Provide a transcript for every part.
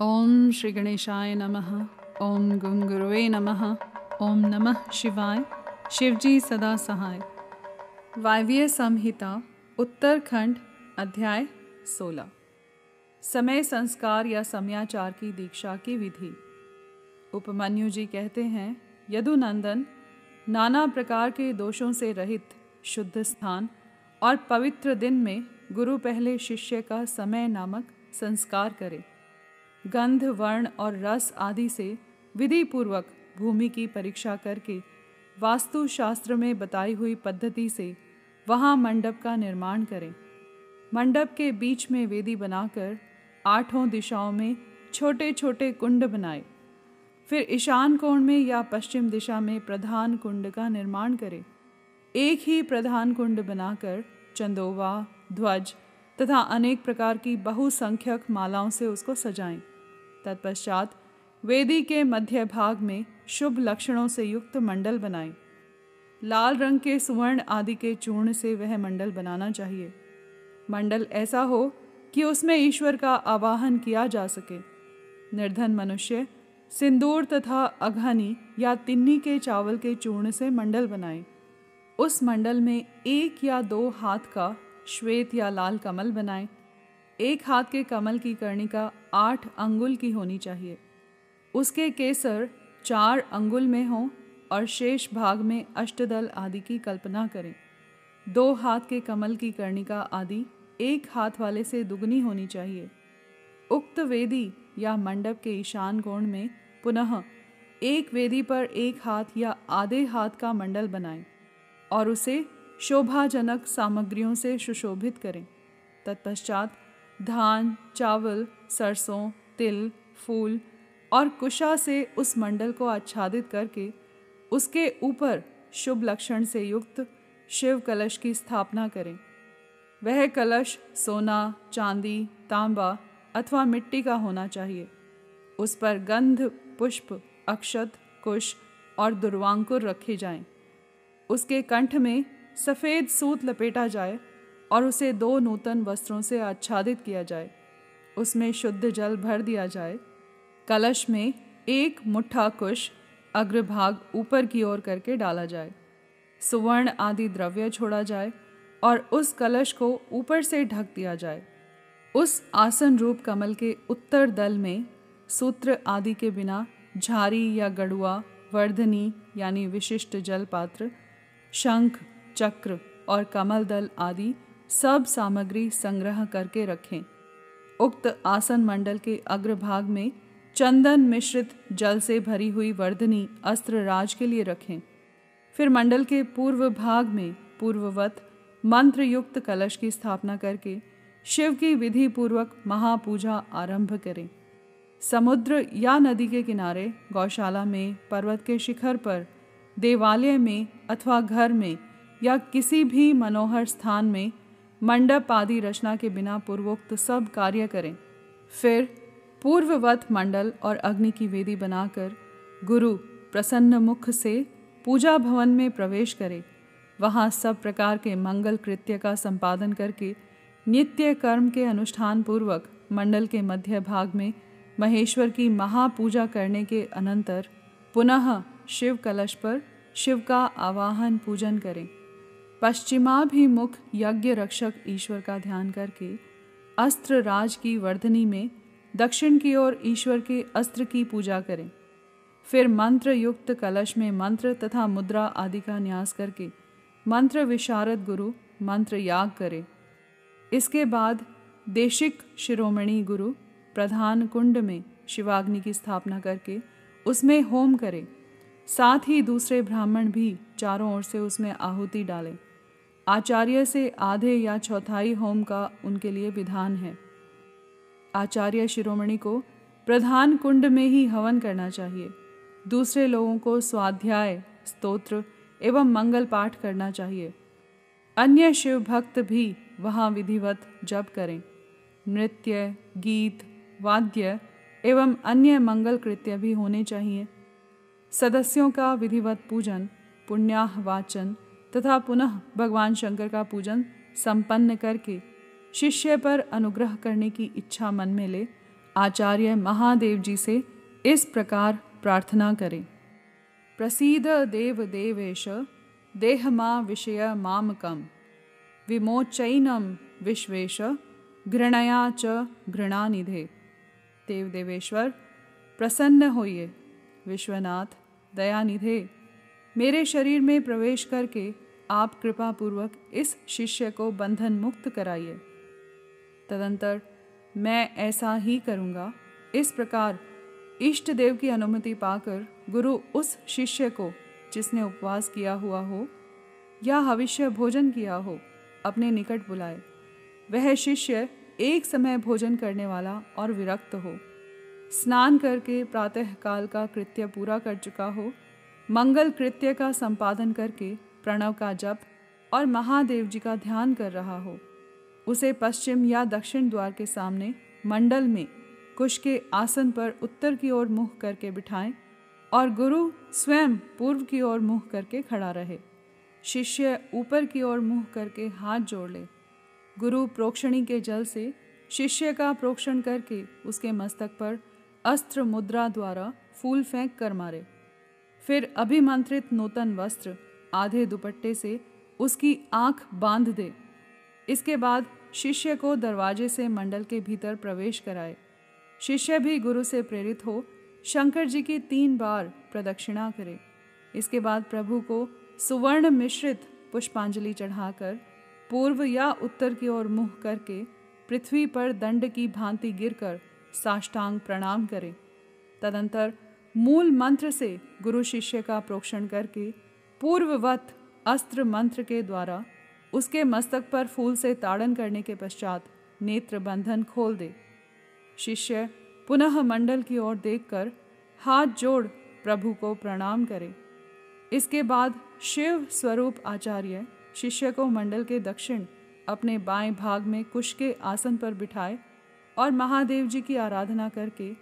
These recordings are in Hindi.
ओम श्री गणेशाय नमः। ओम गुंगुरुवे नमः। ओम नमः शिवाय। शिवजी सदा सहाय। वायव्य संहिता, उत्तरखंड, अध्याय 16 समय, संस्कार या समयाचार की दीक्षा की विधि। उपमन्यु जी कहते हैं, यदुनंदन नाना प्रकार के दोषों से रहित, शुद्ध स्थान और पवित्र दिन में गुरु पहले शिष्य का समय नामक संस्कार करे। गंध, वर्ण और रस आदि से विधि पूर्वक भूमि की परीक्षा करके वास्तु शास्त्र में बताई हुई पद्धति से वहाँ मंडप का निर्माण करें। मंडप के बीच में वेदी बनाकर आठों दिशाओं में छोटे छोटे कुंड बनाए। फिर ईशान कोण में या पश्चिम दिशा में प्रधान कुंड का निर्माण करें। एक ही प्रधान कुंड बनाकर चंदोवा, ध्वज तथा अनेक प्रकार की बहुसंख्यक मालाओं से उसको सजाएँ। तत्पश्चात वेदी के मध्य भाग में शुभ लक्षणों से युक्त मंडल बनाएँ लाल रंग के सुवर्ण आदि के चूर्ण से वह मंडल बनाना चाहिए। मंडल ऐसा हो कि उसमें ईश्वर का आवाहन किया जा सके। निर्धन मनुष्य सिंदूर तथा अघानी या तिन्नी के चावल के चूर्ण से मंडल बनाए। उस मंडल में एक या दो हाथ का, श्वेत या लाल कमल बनाएँ। एक हाथ के कमल की कर्णिका आठ अंगुल की होनी चाहिए। उसके केसर चार अंगुल में हो और शेष भाग में अष्टदल आदि की कल्पना करें। दो हाथ के कमल की कर्णिका आदि एक हाथ वाले से दुगनी होनी चाहिए। उक्त वेदी या मंडप के ईशान कोण में पुनः एक वेदी पर एक हाथ या आधे हाथ का मंडल बनाएँ और उसे शोभाजनक सामग्रियों से सुशोभित करें। तत्पश्चात धान, चावल, सरसों, तिल, फूल और कुशा से उस मंडल को आच्छादित करके उसके ऊपर शुभ लक्षण से युक्त शिव कलश की स्थापना करें वह कलश सोना, चांदी, तांबा अथवा मिट्टी का होना चाहिए उस पर गंध, पुष्प, अक्षत, कुश और दुर्वांकुर रखे जाएँ। उसके कंठ में सफ़ेद सूत लपेटा जाए और उसे दो नूतन वस्त्रों से आच्छादित किया जाए। उसमें शुद्ध जल भर दिया जाए। कलश में एक मुट्ठा कुश अग्रभाग ऊपर की ओर करके डाला जाए। सुवर्ण आदि द्रव्य छोड़ा जाए और उस कलश को ऊपर से ढक दिया जाए। उस आसन रूप कमल के उत्तर दल में सूत्र आदि के बिना झारी या गड़ुआ वर्धनी यानी विशिष्ट जल पात्र शंख, चक्र और कमल दल आदि सब सामग्री संग्रह करके रखें। उक्त आसन मंडल के अग्रभाग में चंदन मिश्रित जल से भरी हुई वर्धनी अस्त्र राज के लिए रखें। फिर मंडल के पूर्व भाग में पूर्ववत मंत्र युक्त कलश की स्थापना करके शिव की विधि पूर्वक महापूजा आरंभ करें। समुद्र या नदी के किनारे गौशाला में, पर्वत के शिखर पर, देवालय में अथवा घर में या किसी भी मनोहर स्थान में मंडप आदि रचना के बिना पूर्वोक्त सब कार्य करें। फिर पूर्ववत मंडल और अग्नि की वेदी बनाकर गुरु प्रसन्न मुख से पूजा भवन में प्रवेश करें। वहाँ सब प्रकार के मंगल कृत्य का संपादन करके नित्य कर्म के अनुष्ठान पूर्वक मंडल के मध्य भाग में महेश्वर की महापूजा करने के अनंतर पुनः शिव कलश पर शिव का आवाहन पूजन करें। पश्चिमाभिमुख यज्ञ रक्षक ईश्वर का ध्यान करके, अस्त्र राज की वर्धनी में दक्षिण की ओर ईश्वर के अस्त्र की पूजा करें। फिर मंत्र युक्त कलश में मंत्र तथा मुद्रा आदि का न्यास करके मंत्र विशारद गुरु मंत्र याग करे। इसके बाद देशिक शिरोमणि गुरु प्रधान कुंड में शिवाग्नि की स्थापना करके उसमें होम करें। साथ ही दूसरे ब्राह्मण भी चारों ओर से उसमें आहुति डालें। आचार्य से आधे या चौथाई होम का उनके लिए विधान है। आचार्य शिरोमणि को प्रधान कुंड में ही हवन करना चाहिए। दूसरे लोगों को स्वाध्याय, स्तोत्र एवं मंगल पाठ करना चाहिए। अन्य शिव भक्त भी वहाँ विधिवत जप करें। नृत्य, गीत, वाद्य एवं अन्य मंगल कृत्य भी होने चाहिए। सदस्यों का विधिवत पूजन, पुण्याह वाचन तथा पुनः भगवान शंकर का पूजन संपन्न करके शिष्य पर अनुग्रह करने की इच्छा मन में ले, आचार्य महादेव जी से इस प्रकार प्रार्थना करें। प्रसीद देव देवेश, देहमा विषय मामकम, विमोचैनम विश्वेश, घृणया च घृणानिधे। देव देवेश्वर, प्रसन्न होइए। विश्वनाथ, दयानिधे। मेरे शरीर में प्रवेश करके आप कृपा पूर्वक इस शिष्य को बंधन मुक्त कराइए। तदंतर मैं ऐसा ही करूँगा। इस प्रकार इष्ट देव की अनुमति पाकर गुरु उस शिष्य को, जिसने उपवास किया हुआ हो या भविष्य भोजन किया हो, अपने निकट बुलाए। वह शिष्य एक समय भोजन करने वाला और विरक्त हो। स्नान करके प्रातः काल का कृत्य पूरा कर चुका हो। मंगल कृत्य का संपादन करके प्रणव का जप और महादेव जी का ध्यान कर रहा हो। उसे पश्चिम या दक्षिण द्वार के सामने मंडल में कुश के आसन पर उत्तर की ओर मुँह करके बिठाएँ और गुरु स्वयं पूर्व की ओर मुँह करके खड़ा रहे। शिष्य ऊपर की ओर मुँह करके हाथ जोड़ ले। गुरु प्रोक्षणी के जल से शिष्य का प्रोक्षण करके उसके मस्तक पर अस्त्र मुद्रा द्वारा फूल फेंक कर मारे। फिर अभिमंत्रित नूतन वस्त्र आधे दुपट्टे से उसकी आँख बाँध दे। इसके बाद शिष्य को दरवाजे से मंडल के भीतर प्रवेश कराए। शिष्य भी गुरु से प्रेरित हो शंकर जी की तीन बार प्रदक्षिणा करे। इसके बाद प्रभु को सुवर्ण मिश्रित पुष्पांजलि चढ़ाकर पूर्व या उत्तर की ओर मुँह करके पृथ्वी पर दंड की भांति गिरकर साष्टांग प्रणाम करें। तदंतर मूल मंत्र से गुरु शिष्य का प्रोक्षण करके पूर्ववत अस्त्र मंत्र के द्वारा उसके मस्तक पर फूल से ताड़न करने के पश्चात नेत्र बंधन खोल दे। शिष्य पुनः मंडल की ओर देखकर हाथ जोड़ प्रभु को प्रणाम करे। इसके बाद शिव स्वरूप आचार्य शिष्य को मंडल के दक्षिण अपने बाएँ भाग में कुश के आसन पर बिठाए और महादेव जी की आराधना करके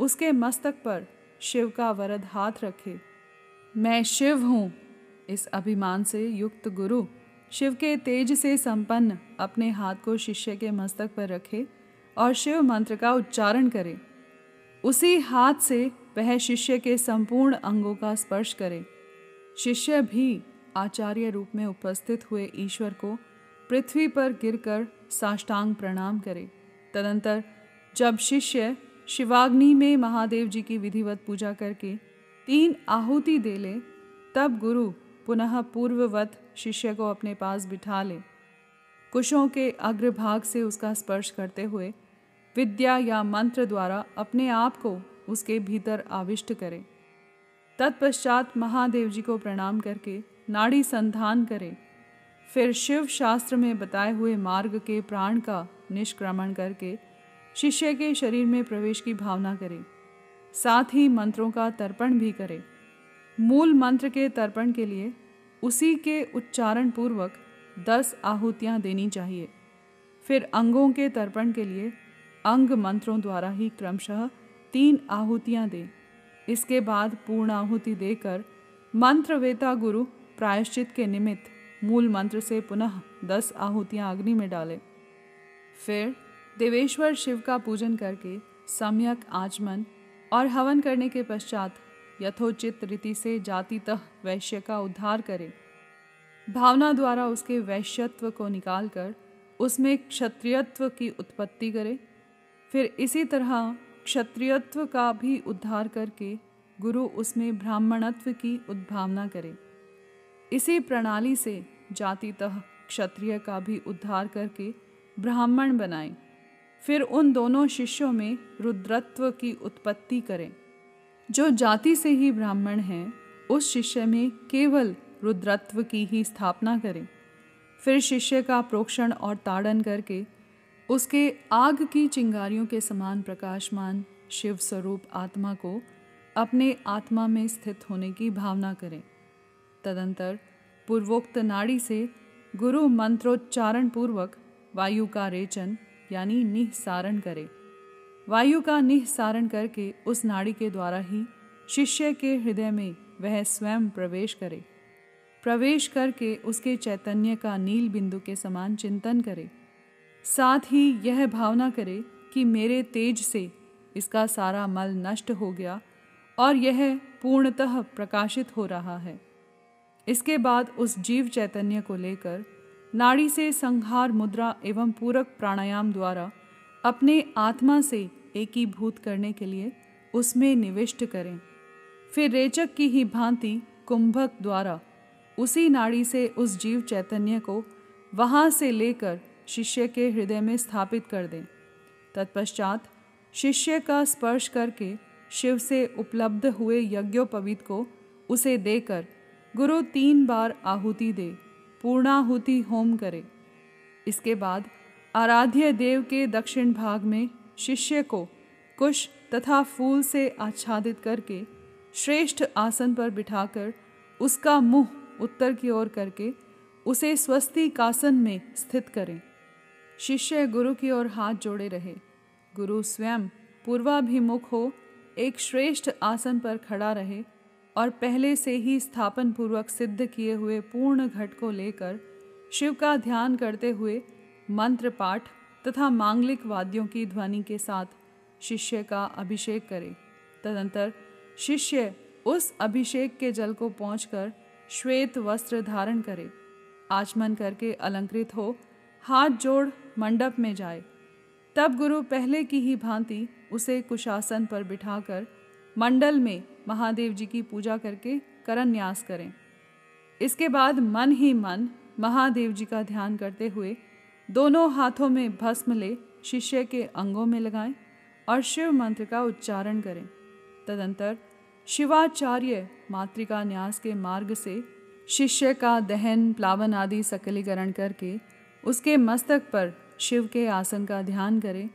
उसके मस्तक पर शिव का वरद हाथ रखे। मैं शिव हूँ इस अभिमान से युक्त गुरु शिव के तेज से संपन्न अपने हाथ को शिष्य के मस्तक पर रखे और शिव मंत्र का उच्चारण करे। उसी हाथ से वह शिष्य के संपूर्ण अंगों का स्पर्श करे। शिष्य भी आचार्य रूप में उपस्थित हुए ईश्वर को पृथ्वी पर गिरकर साष्टांग प्रणाम करे। तदंतर जब शिष्य शिवाग्नि में महादेव जी की विधिवत पूजा करके तीन आहुति दे ले, तब गुरु पुनः पूर्ववत शिष्य को अपने पास बिठा ले। कुशों के अग्रभाग से उसका स्पर्श करते हुए विद्या या मंत्र द्वारा अपने आप को उसके भीतर आविष्ट करें। तत्पश्चात महादेव जी को प्रणाम करके नाड़ी संधान करें। फिर शिव शास्त्र में बताए हुए मार्ग के प्राण का निष्क्रमण करके शिष्य के शरीर में प्रवेश की भावना करें। साथ ही मंत्रों का तर्पण भी करे। मूल मंत्र के तर्पण के लिए उसी के उच्चारण पूर्वक दस आहुतियाँ देनी चाहिए। फिर अंगों के तर्पण के लिए अंग मंत्रों द्वारा ही क्रमशः तीन आहुतियाँ दें। इसके बाद पूर्ण आहुति देकर मंत्रवेता गुरु प्रायश्चित के निमित्त मूल मंत्र से पुनः दस आहुतियाँ अग्नि में डालें। फिर देवेश्वर शिव का पूजन करके सम्यक आचमन और हवन करने के पश्चात यथोचित रीति से जातितः वैश्य का उद्धार करे। भावना द्वारा उसके वैश्यत्व को निकालकर उसमें क्षत्रियत्व की उत्पत्ति करे। फिर इसी तरह क्षत्रियत्व का भी उद्धार करके गुरु उसमें ब्राह्मणत्व की उद्भावना करे। इसी प्रणाली से जातितः क्षत्रिय का भी उद्धार करके ब्राह्मण बनाए। फिर उन दोनों शिष्यों में रुद्रत्व की उत्पत्ति करें। जो जाति से ही ब्राह्मण हैं, उस शिष्य में केवल रुद्रत्व की ही स्थापना करें। फिर शिष्य का प्रोक्षण और ताड़न करके उसके आग की चिंगारियों के समान प्रकाशमान शिव स्वरूप आत्मा को अपने आत्मा में स्थित होने की भावना करें। तदंतर पूर्वोक्त नाड़ी से गुरु मंत्रोच्चारण पूर्वक वायु का रेचन, यानी निःसारण करें। वायु का निःसारण करके उस नाड़ी के द्वारा ही शिष्य के हृदय में वह स्वयं प्रवेश करे। प्रवेश करके उसके चैतन्य का नील बिंदु के समान चिंतन करे। साथ ही यह भावना करे कि मेरे तेज से इसका सारा मल नष्ट हो गया और यह पूर्णतः प्रकाशित हो रहा है। इसके बाद उस जीव चैतन्य को लेकर नाड़ी से संहार मुद्रा एवं पूरक प्राणायाम द्वारा अपने आत्मा से एकीभूत करने के लिए उसमें निविष्ट करें। फिर रेचक की ही भांति कुंभक द्वारा उसी नाड़ी से उस जीव चैतन्य को वहाँ से लेकर शिष्य के हृदय में स्थापित कर दें। तत्पश्चात शिष्य का स्पर्श करके शिव से उपलब्ध हुए यज्ञोपवीत को उसे देकर गुरु तीन बार आहुति दे, पूर्णाहुति होम करे। इसके बाद आराध्य देव के दक्षिण भाग में शिष्य को कुश तथा फूल से आच्छादित करके श्रेष्ठ आसन पर बिठाकर उसका मुँह उत्तर की ओर करके उसे स्वस्ति कासन में स्थित करें। शिष्य गुरु की ओर हाथ जोड़े रहे। गुरु स्वयं पूर्वाभिमुख हो एक श्रेष्ठ आसन पर खड़ा रहे और पहले से ही स्थापन पूर्वक सिद्ध किए हुए पूर्ण घट को लेकर शिव का ध्यान करते हुए मंत्र पाठ तथा मांगलिक वाद्यों की ध्वनि के साथ शिष्य का अभिषेक करे। तदंतर शिष्य उस अभिषेक के जल को पहुंचकर श्वेत वस्त्र धारण करे। आचमन करके अलंकृत हो, हाथ जोड़ मंडप में जाए। तब गुरु पहले की ही भांति उसे कुशासन पर बिठाकर मंडल में महादेव जी की पूजा करके करण न्यास करें। इसके बाद मन ही मन महादेव जी का ध्यान करते हुए दोनों हाथों में भस्म ले शिष्य के अंगों में लगाएँ और शिव मंत्र का उच्चारण करें। तदंतर शिवाचार्य मातृका न्यास के मार्ग से शिष्य का दहन, प्लावन आदि सकलीकरण करके उसके मस्तक पर शिव के आसन का ध्यान करें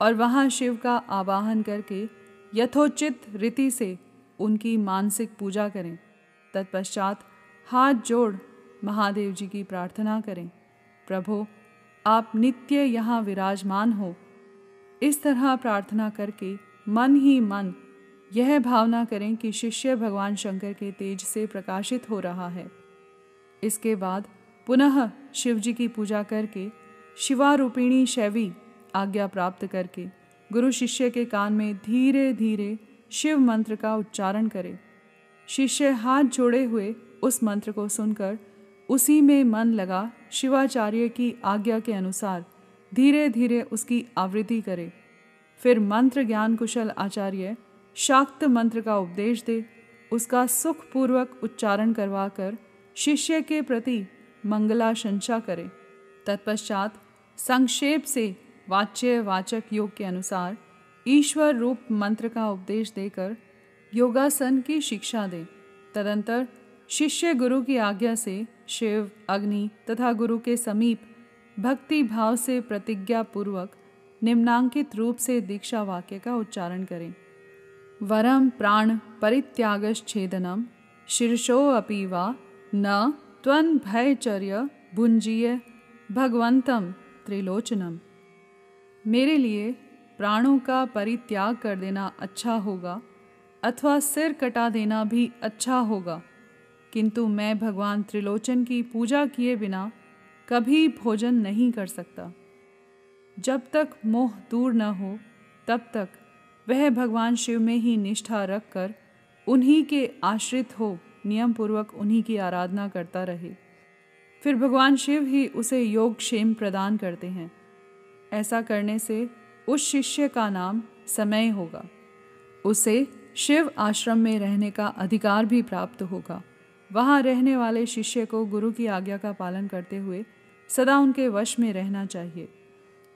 और वहाँ शिव का आवाहन करके यथोचित रीति से उनकी मानसिक पूजा करें। तत्पश्चात हाथ जोड़ महादेव जी की प्रार्थना करें। प्रभु आप नित्य यहाँ विराजमान हो। इस तरह प्रार्थना करके मन ही मन यह भावना करें कि शिष्य भगवान शंकर के तेज से प्रकाशित हो रहा है। इसके बाद पुनः शिव जी की पूजा करके शिवारूपिणी शैवी आज्ञा प्राप्त करके गुरु शिष्य के कान में धीरे धीरे शिव मंत्र का उच्चारण करें। शिष्य हाथ जोड़े हुए उस मंत्र को सुनकर उसी में मन लगा शिवाचार्य की आज्ञा के अनुसार धीरे धीरे उसकी आवृत्ति करे। फिर मंत्र ज्ञान कुशल आचार्य शाक्त मंत्र का उपदेश दे, उसका सुखपूर्वक उच्चारण करवाकर शिष्य के प्रति मंगलाशंसा करे। तत्पश्चात संक्षेप से वाच्य वाचक योग के अनुसार ईश्वर रूप मंत्र का उपदेश देकर योगासन की शिक्षा दे। तदंतर शिष्य गुरु की आज्ञा से शिव, अग्नि तथा गुरु के समीप भक्ति भाव से प्रतिज्ञा पूर्वक निम्नांकित रूप से दीक्षा वाक्य का उच्चारण करें। वरम प्राण परित्यागच्छेदनम शीर्षो अपि वा न त्वन भयचर्य भुंजीय भगवंतम त्रिलोचनम। मेरे लिए प्राणों का परित्याग कर देना अच्छा होगा अथवा सिर कटा देना भी अच्छा होगा। किंतु मैं भगवान त्रिलोचन की पूजा किए बिना कभी भोजन नहीं कर सकता। जब तक मोह दूर न हो, तब तक वह भगवान शिव में ही निष्ठा रखकर उन्हीं के आश्रित हो नियम पूर्वक उन्हीं की आराधना करता रहे। फिर भगवान शिव ही उसे योग क्षेम प्रदान करते हैं। ऐसा करने से उस शिष्य का नाम समय होगा। उसे शिव आश्रम में रहने का अधिकार भी प्राप्त होगा। वहाँ रहने वाले शिष्य को गुरु की आज्ञा का पालन करते हुए सदा उनके वश में रहना चाहिए।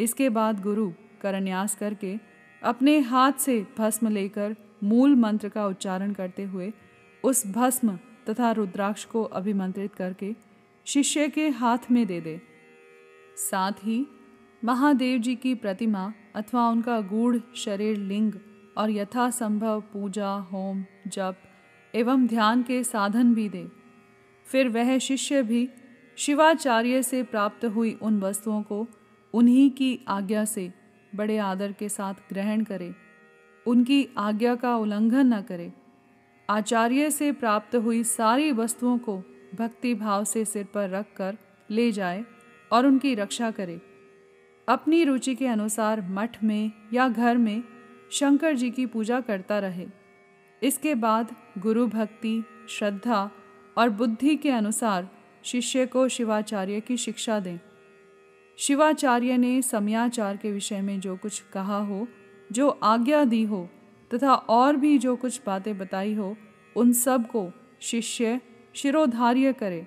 इसके बाद गुरु करन्यास करके अपने हाथ से भस्म लेकर मूल मंत्र का उच्चारण करते हुए उस भस्म तथा रुद्राक्ष को अभिमंत्रित करके शिष्य के हाथ में दे दे। साथ ही महादेव जी की प्रतिमा अथवा उनका गूढ़ शरीर लिंग और यथासंभव पूजा, होम, जप एवं ध्यान के साधन भी दे। फिर वह शिष्य भी शिवाचार्य से प्राप्त हुई उन वस्तुओं को उन्हीं की आज्ञा से बड़े आदर के साथ ग्रहण करे। उनकी आज्ञा का उल्लंघन न करे। आचार्य से प्राप्त हुई सारी वस्तुओं को भक्ति भाव से सिर पर रख कर ले जाए और उनकी रक्षा करे। अपनी रुचि के अनुसार मठ में या घर में शंकर जी की पूजा करता रहे। इसके बाद गुरु भक्ति श्रद्धा और बुद्धि के अनुसार शिष्य को शिवाचार्य की शिक्षा दें। शिवाचार्य ने समयाचार के विषय में जो कुछ कहा हो, जो आज्ञा दी हो तथा और भी जो कुछ बातें बताई हो, उन सबको शिष्य, शिरोधार्य करे।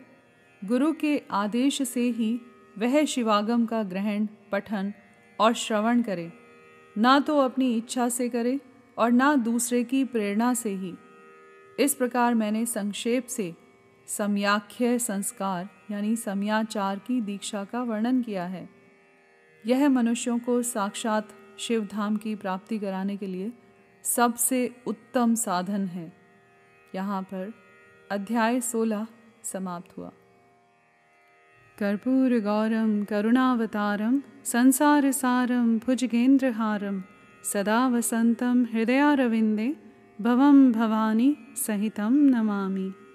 गुरु के आदेश से ही वह शिवागम का ग्रहण, पठन और श्रवण करे। ना तो अपनी इच्छा से करे और ना दूसरे की प्रेरणा से ही। इस प्रकार मैंने संक्षेप से समयाख्य संस्कार, यानी समयाचार की दीक्षा का वर्णन किया है। यह मनुष्यों को साक्षात शिव धाम की प्राप्ति कराने के लिए सबसे उत्तम साधन है। यहाँ पर अध्याय सोलह समाप्त हुआ। कर्पूर गौरम करुणावतारम संसार सारम भुजगेंद्रहारम सदा वसन्तं हृदयारविन्दे भवं भवानी सहितं नमामि।